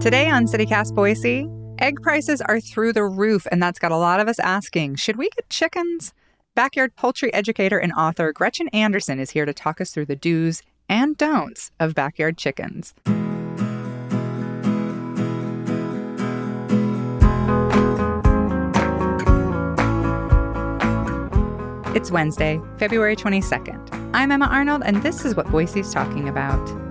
Today on CityCast Boise, egg prices are through the roof, and that's got a lot of us asking should we get chickens? Backyard poultry educator and author Gretchen Anderson is here to talk us through the do's and don'ts of backyard chickens. It's Wednesday, February 22nd. I'm Emma Arnold, and this is what Boise's talking about.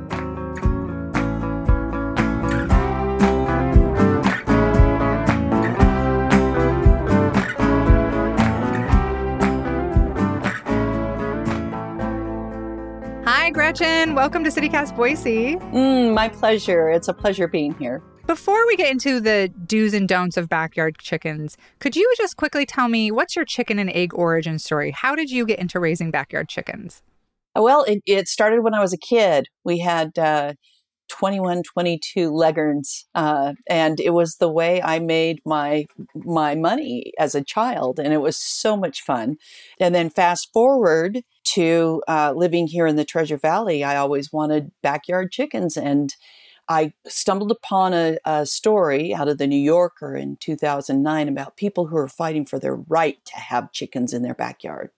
Gretchen. Welcome to CityCast Boise. Mm, my pleasure. It's a pleasure being here. Before we get into the do's and don'ts of backyard chickens, could you just quickly tell me what's your chicken and egg origin story? How did you get into raising backyard chickens? Well, it, it started when I was a kid. We had uh, 21, 22 leghorns, uh, and it was the way I made my my money as a child, and it was so much fun. And then fast forward to uh, living here in the Treasure Valley, I always wanted backyard chickens, and I stumbled upon a, a, story out of the New Yorker in 2009 about people who are fighting for their right to have chickens in their backyard.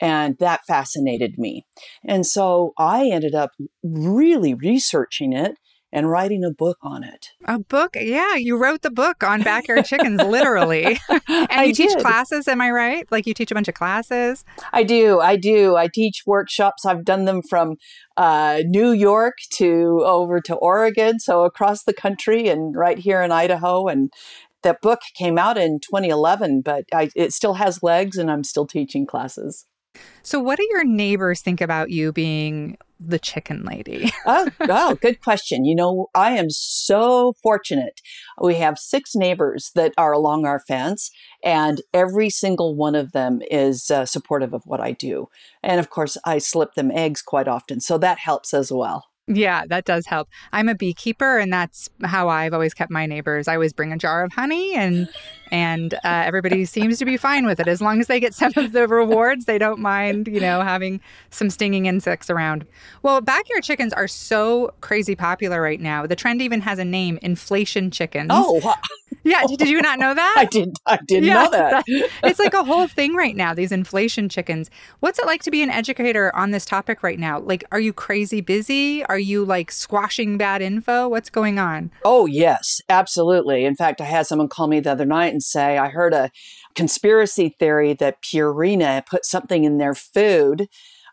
And that fascinated me. And so I ended up really researching it and writing a book on it. A book? Yeah, you wrote the book on backyard chickens, literally. and I you teach did. classes, am I right? Like you teach a bunch of classes? I do. I do. I teach workshops. I've done them from uh, New York to over to Oregon, so across the country and right here in Idaho. And that book came out in 2011, but I, it still has legs and I'm still teaching classes. So, what do your neighbors think about you being the chicken lady? oh, oh, good question. You know, I am so fortunate. We have six neighbors that are along our fence, and every single one of them is uh, supportive of what I do. And of course, I slip them eggs quite often, so that helps as well. Yeah, that does help. I'm a beekeeper, and that's how I've always kept my neighbors. I always bring a jar of honey, and and uh, everybody seems to be fine with it as long as they get some of the rewards. They don't mind, you know, having some stinging insects around. Well, backyard chickens are so crazy popular right now. The trend even has a name: inflation chickens. Oh. Yeah. Did you not know that? I did. I didn't Yeah, know that. it's like a whole thing right now. These inflation chickens. What's it like to be an educator on this topic right now? Like, are you crazy busy? Are you like squashing bad info? What's going on? Oh, yes, absolutely. In fact, I had someone call me the other night and say, I heard a conspiracy theory that Purina put something in their food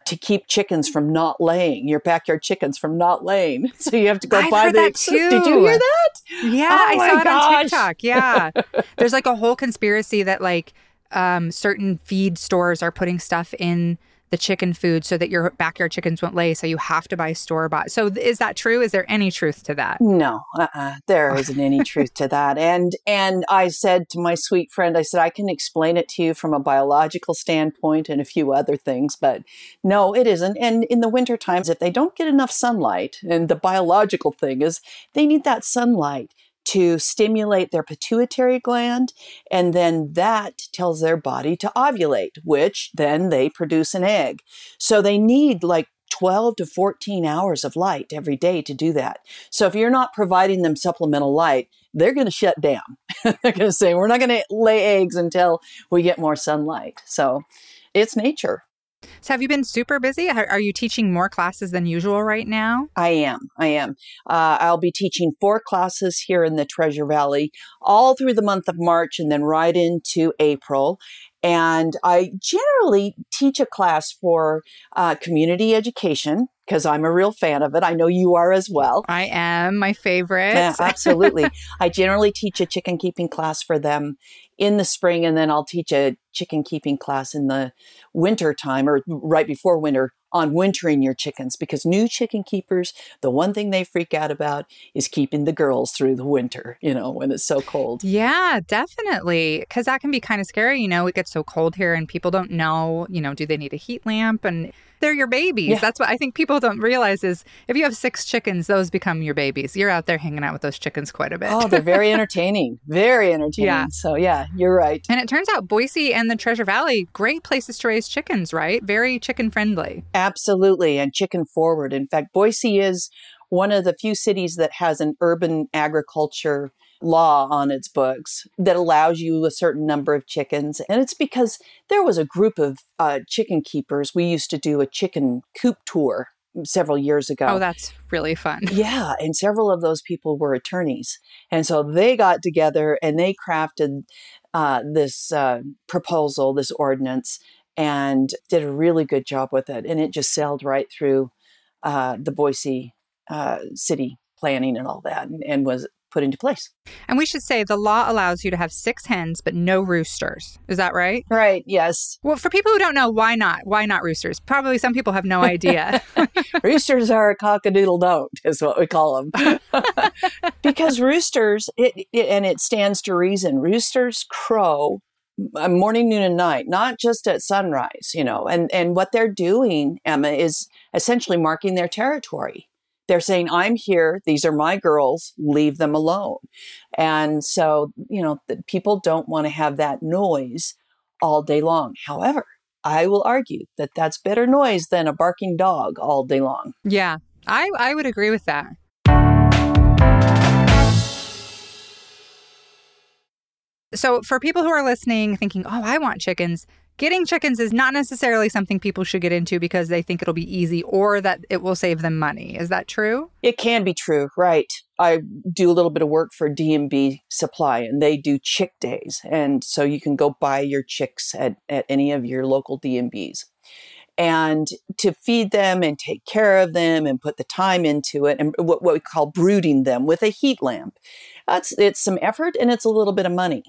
to keep chickens from not laying, your backyard chickens from not laying. So you have to go I've buy heard the. that ex- Did you hear that? Yeah, Oh I saw it on. TikTok. Yeah. There's like a whole conspiracy that like um, certain feed stores are putting stuff in the chicken food so that your backyard chickens won't lay. So you have to buy store bought. So is that true? Is there any truth to that? No, uh-uh, there isn't any truth to that. And and I said to my sweet friend, I said I can explain it to you from a biological standpoint and a few other things, but no, it isn't. And in the winter times, if they don't get enough sunlight, and the biological thing is they need that sunlight to stimulate their pituitary gland, and then that tells their body to ovulate, which then they produce an egg. So they need like 12 to 14 hours of light every day to do that. So if you're not providing them supplemental light, they're going to shut down. they're going to say, we're not going to lay eggs until we get more sunlight. So it's nature. So have you been super busy? Are you teaching more classes than usual right now? I am. I am. Uh, I'll be teaching four classes here in the Treasure Valley all through the month of March and then right into April. And I generally teach a class for uh, community education because I'm a real fan of it. I know you are as well. I am my favorite. Yeah, absolutely. I generally teach a chicken keeping class for them in the spring, and then I'll teach a chicken keeping class in the winter time or right before winter on wintering your chickens because new chicken keepers, the one thing they freak out about is keeping the girls through the winter, you know, when it's so cold. Yeah, definitely. Because that can be kind of scary. You know, it gets so cold here and people don't know, you know, do they need a heat lamp? And they're your babies. Yeah. That's what I think people don't realize is if you have six chickens, those become your babies. You're out there hanging out with those chickens quite a bit. Oh, they're very entertaining. Very entertaining. Yeah. So, yeah, you're right. and it turns out Boise and the Treasure Valley, great places to raise chickens, right? Very chicken friendly. Absolutely. And chicken forward. In fact, Boise is one of the few cities that has an urban agriculture law on its books that allows you a certain number of chickens. And it's because there was a group of uh, chicken keepers. We used to do a chicken coop tour several years ago. Oh, that's really fun. Yeah. And several of those people were attorneys. And so they got together and they crafted uh, this uh, proposal, this ordinance, and did a really good job with it. And it just sailed right through uh, the Boise uh, city planning and all that and, and was put into place. And we should say the law allows you to have six hens, but no roosters. Is that right? Right, yes. Well, for people who don't know, why not? Why not roosters? Probably some people have no idea. roosters are a cockadoodle don't, is what we call them. because roosters, it, it, and it stands to reason, roosters crow uh, morning, noon, and night, not just at sunrise, you know. And, and what they're doing, Emma, is essentially marking their territory they're saying, I'm here. These are my girls. Leave them alone. And so, you know, people don't want to have that noise all day long. However, I will argue that that's better noise than a barking dog all day long. Yeah, I, I would agree with that. So, for people who are listening, thinking, oh, I want chickens, getting chickens is not necessarily something people should get into because they think it'll be easy or that it will save them money. Is that true? It can be true, right. I do a little bit of work for D&B Supply and they do chick days. And so you can go buy your chicks at, at any of your local D&Bs. And to feed them and take care of them and put the time into it and what, what we call brooding them with a heat lamp. That's it's some effort and it's a little bit of money.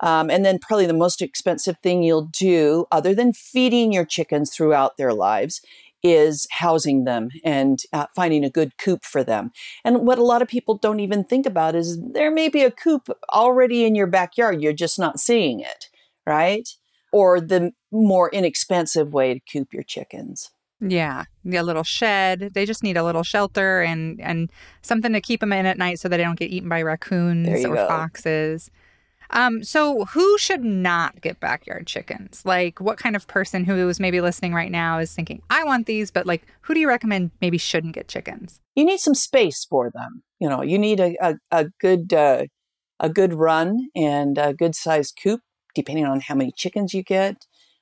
Um, and then probably the most expensive thing you'll do, other than feeding your chickens throughout their lives, is housing them and uh, finding a good coop for them. And what a lot of people don't even think about is there may be a coop already in your backyard, you're just not seeing it, right? Or the more inexpensive way to coop your chickens. Yeah, a little shed. They just need a little shelter and and something to keep them in at night so that they don't get eaten by raccoons or go. foxes. Um, so who should not get backyard chickens? Like what kind of person who is maybe listening right now is thinking, I want these, but like who do you recommend maybe shouldn't get chickens? You need some space for them. You know, you need a, a, a good uh, a good run and a good sized coop, depending on how many chickens you get.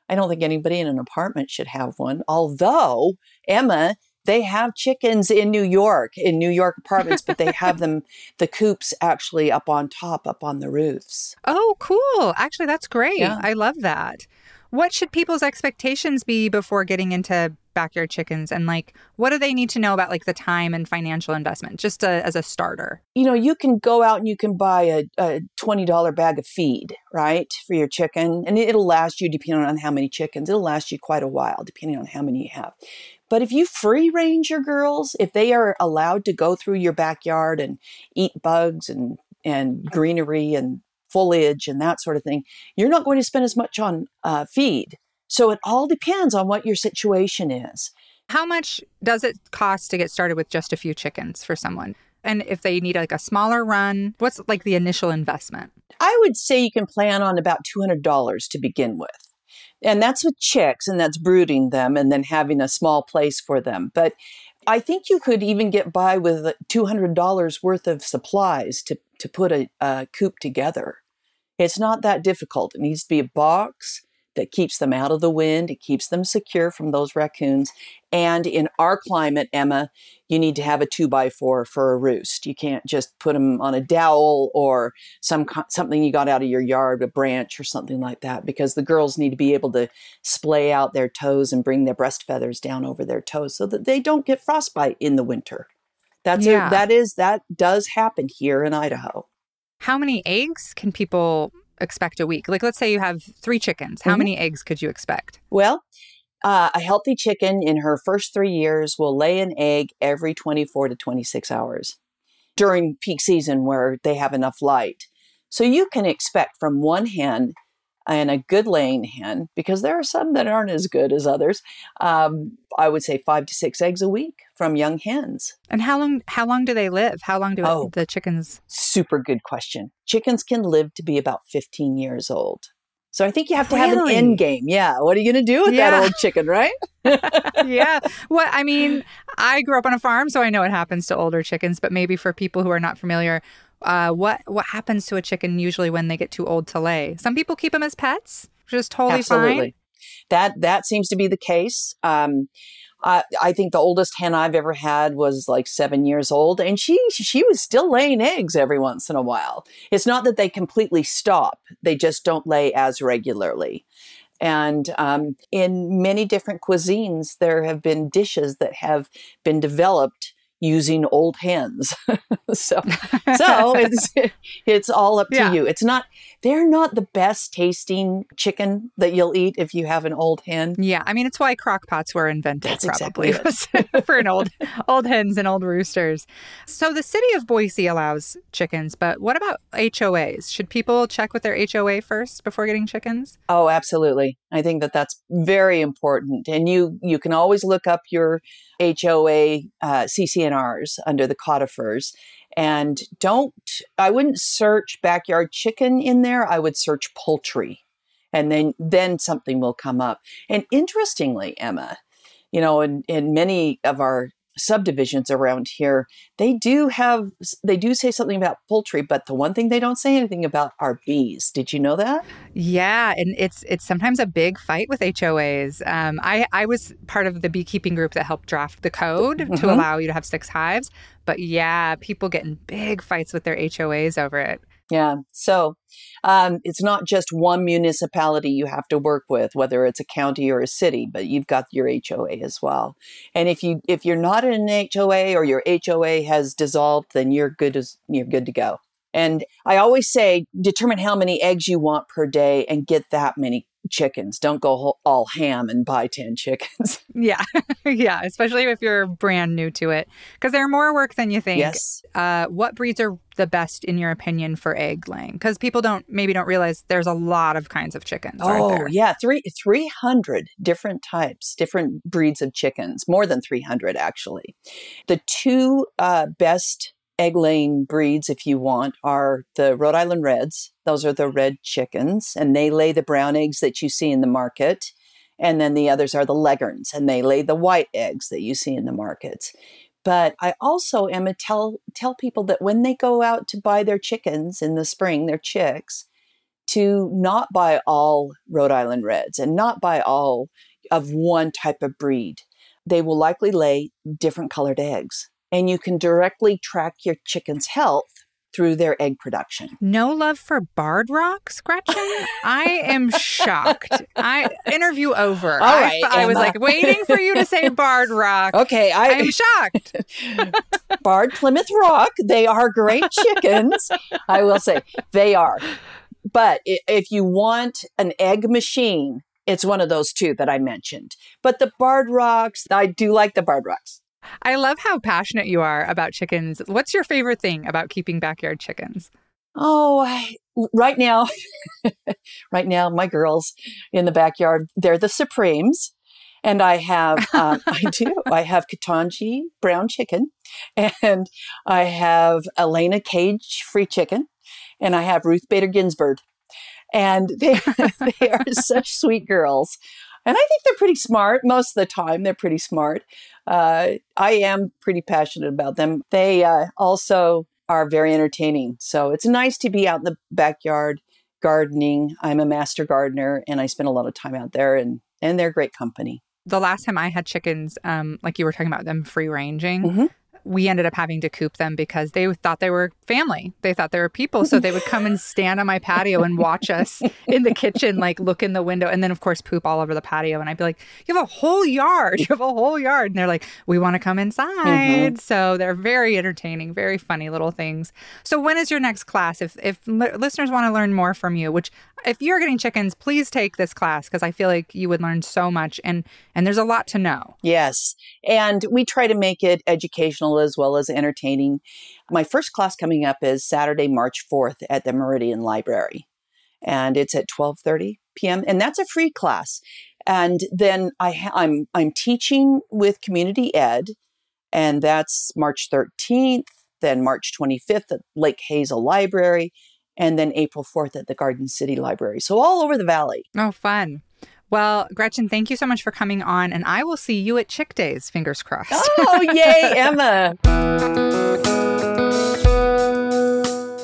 I don't think anybody in an apartment should have one. Although Emma they have chickens in New York, in New York apartments, but they have them, the coops actually up on top, up on the roofs. Oh, cool. Actually, that's great. Yeah. I love that. What should people's expectations be before getting into backyard chickens? And like what do they need to know about like the time and financial investment just a, as a starter? You know you can go out and you can buy a, a $20 bag of feed right for your chicken and it'll last you depending on how many chickens. It'll last you quite a while depending on how many you have. But if you free range your girls, if they are allowed to go through your backyard and eat bugs and, and greenery and foliage and that sort of thing, you're not going to spend as much on uh, feed. So it all depends on what your situation is. How much does it cost to get started with just a few chickens for someone? And if they need like a smaller run, what's like the initial investment? I would say you can plan on about $200 to begin with. And that's with chicks, and that's brooding them and then having a small place for them. But I think you could even get by with $200 worth of supplies to, to put a, a coop together. It's not that difficult. It needs to be a box that keeps them out of the wind, it keeps them secure from those raccoons. And in our climate, Emma, you need to have a two by four for a roost. You can't just put them on a dowel or some something you got out of your yard, a branch or something like that, because the girls need to be able to splay out their toes and bring their breast feathers down over their toes so that they don't get frostbite in the winter. That's yeah. a, that is that does happen here in Idaho. How many eggs can people expect a week? Like, let's say you have three chickens. How mm-hmm. many eggs could you expect? Well, uh, a healthy chicken in her first three years will lay an egg every 24 to 26 hours during peak season where they have enough light. So you can expect from one hen and a good laying hen, because there are some that aren't as good as others. Um, I would say five to six eggs a week from young hens. And how long? How long do they live? How long do oh, the chickens? Super good question. Chickens can live to be about fifteen years old. So I think you have to have an end game. Yeah. What are you going to do with that Yeah. old chicken, right? Yeah. What are you going to do with that old chicken, right? yeah. What I mean, I grew up on a farm, so I know what happens to older chickens. But maybe for people who are not familiar, uh, what what happens to a chicken usually when they get too old to lay? Some people keep them as pets, which is totally Absolutely. That that seems to be the case. Um, I, I think the oldest hen I've ever had was like seven years old, and she she was still laying eggs every once in a while. It's not that they completely stop; they just don't lay as regularly. And um, in many different cuisines, there have been dishes that have been developed using old hens. so so it's it's all up to Yeah. you. It's not they're not the best tasting chicken that you'll eat if you have an old hen. Yeah, I mean it's why crock pots were invented That's probably exactly for an old old hens and old roosters. So the city of Boise allows chickens, but what about HOAs? Should people check with their HOA first before getting chickens? Oh, absolutely. I think that that's very important. And you you can always look up your HOA uh, CC&Rs under the codifiers. And don't, I wouldn't search backyard chicken in there. I would search poultry. And then, then something will come up. And interestingly, Emma, you know, in, in many of our subdivisions around here, they do have, they do say something about poultry, but the one thing they don't say anything about are bees. Did you know that? Yeah, and it's it's sometimes a big fight with HOAs. Um, I I was part of the beekeeping group that helped draft the code to Mhm. allow you to have six hives. But yeah, people get in big fights with their HOAs over it. Yeah. So um, it's not just one municipality you have to work with, whether it's a county or a city, but you've got your HOA as well. And if you if you're not in an HOA or your HOA has dissolved, then you're good as you're good to go. And I always say, determine how many eggs you want per day and get that many chickens. Don't go all ham and buy 10 chickens. Yeah, yeah, especially if you're brand new to it, because they're more work than you think. yes. Uh, what breeds are the best in your opinion for egg laying? Because people don't maybe don't realize there's a lot of kinds of chickens. Oh, there? yeah, three three hundred different types, different breeds of chickens. More than three hundred, actually. The two uh, best egg laying breeds, if you want, are the Rhode Island Reds. Those are the red chickens, and they lay the brown eggs that you see in the market. And then the others are the Leghorns, and they lay the white eggs that you see in the markets. But I also am a tell tell people that when they go out to buy their chickens in the spring, their chicks, to not buy all Rhode Island Reds and not buy all of one type of breed. They will likely lay different colored eggs. And you can directly track your chicken's health through their egg production. No love for Barred Rock, Gretchen? I am shocked. I interview over. All right, I, I was like waiting for you to say Barred Rock. Okay, I I'm shocked. Barred Plymouth Rock, they are great chickens. I will say they are. But if you want an egg machine, it's one of those two that I mentioned. But the Barred Rocks, I do like the Barred Rocks. I love how passionate you are about chickens. What's your favorite thing about keeping backyard chickens? Oh, I, right now, right now, my girls in the backyard, they're the Supremes. And I have, um, I do, I have Ketanji brown chicken, and I have Elena Cage free chicken, and I have Ruth Bader Ginsburg. And they, they are such sweet girls. And I think they're pretty smart. Most of the time, they're pretty smart. Uh, I am pretty passionate about them. They uh, also are very entertaining. So it's nice to be out in the backyard gardening. I'm a master gardener and I spend a lot of time out there and, and they're great company. The last time I had chickens, um, like you were talking about them free ranging, Mhm. We ended up having to coop them because they thought they were family. They thought they were people. So they would come and stand on my patio and watch us in the kitchen, like look in the window, and then, of course, poop all over the patio. And I'd be like, You have a whole yard. You have a whole yard. And they're like, We want to come inside. Mm-hmm. So they're very entertaining, very funny little things. So, when is your next class? If, if li- listeners want to learn more from you, which if you're getting chickens, please take this class because I feel like you would learn so much and and there's a lot to know. Yes. And we try to make it educational as well as entertaining. My first class coming up is Saturday, March 4th at the Meridian Library. And it's at 12:30 p.m. and that's a free class. And then I ha- I'm I'm teaching with community ed and that's March 13th, then March 25th at Lake Hazel Library and then April 4th at the Garden City Library. So all over the valley. Oh, fun. Well, Gretchen, thank you so much for coming on, and I will see you at Chick Days, fingers crossed. Oh, yay, Emma.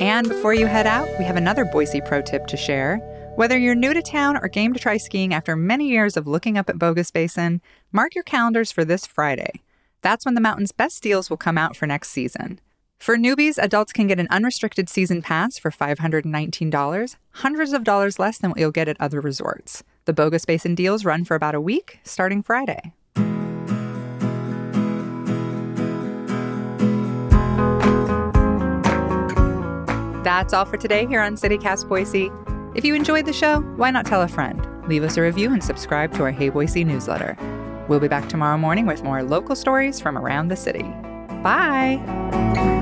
and before you head out, we have another Boise pro tip to share. Whether you're new to town or game to try skiing after many years of looking up at Bogus Basin, mark your calendars for this Friday. That's when the mountain's best deals will come out for next season. For newbies, adults can get an unrestricted season pass for $519, hundreds of dollars less than what you'll get at other resorts. The Bogus Basin deals run for about a week, starting Friday. That's all for today here on CityCast Boise. If you enjoyed the show, why not tell a friend? Leave us a review and subscribe to our Hey Boise newsletter. We'll be back tomorrow morning with more local stories from around the city. Bye.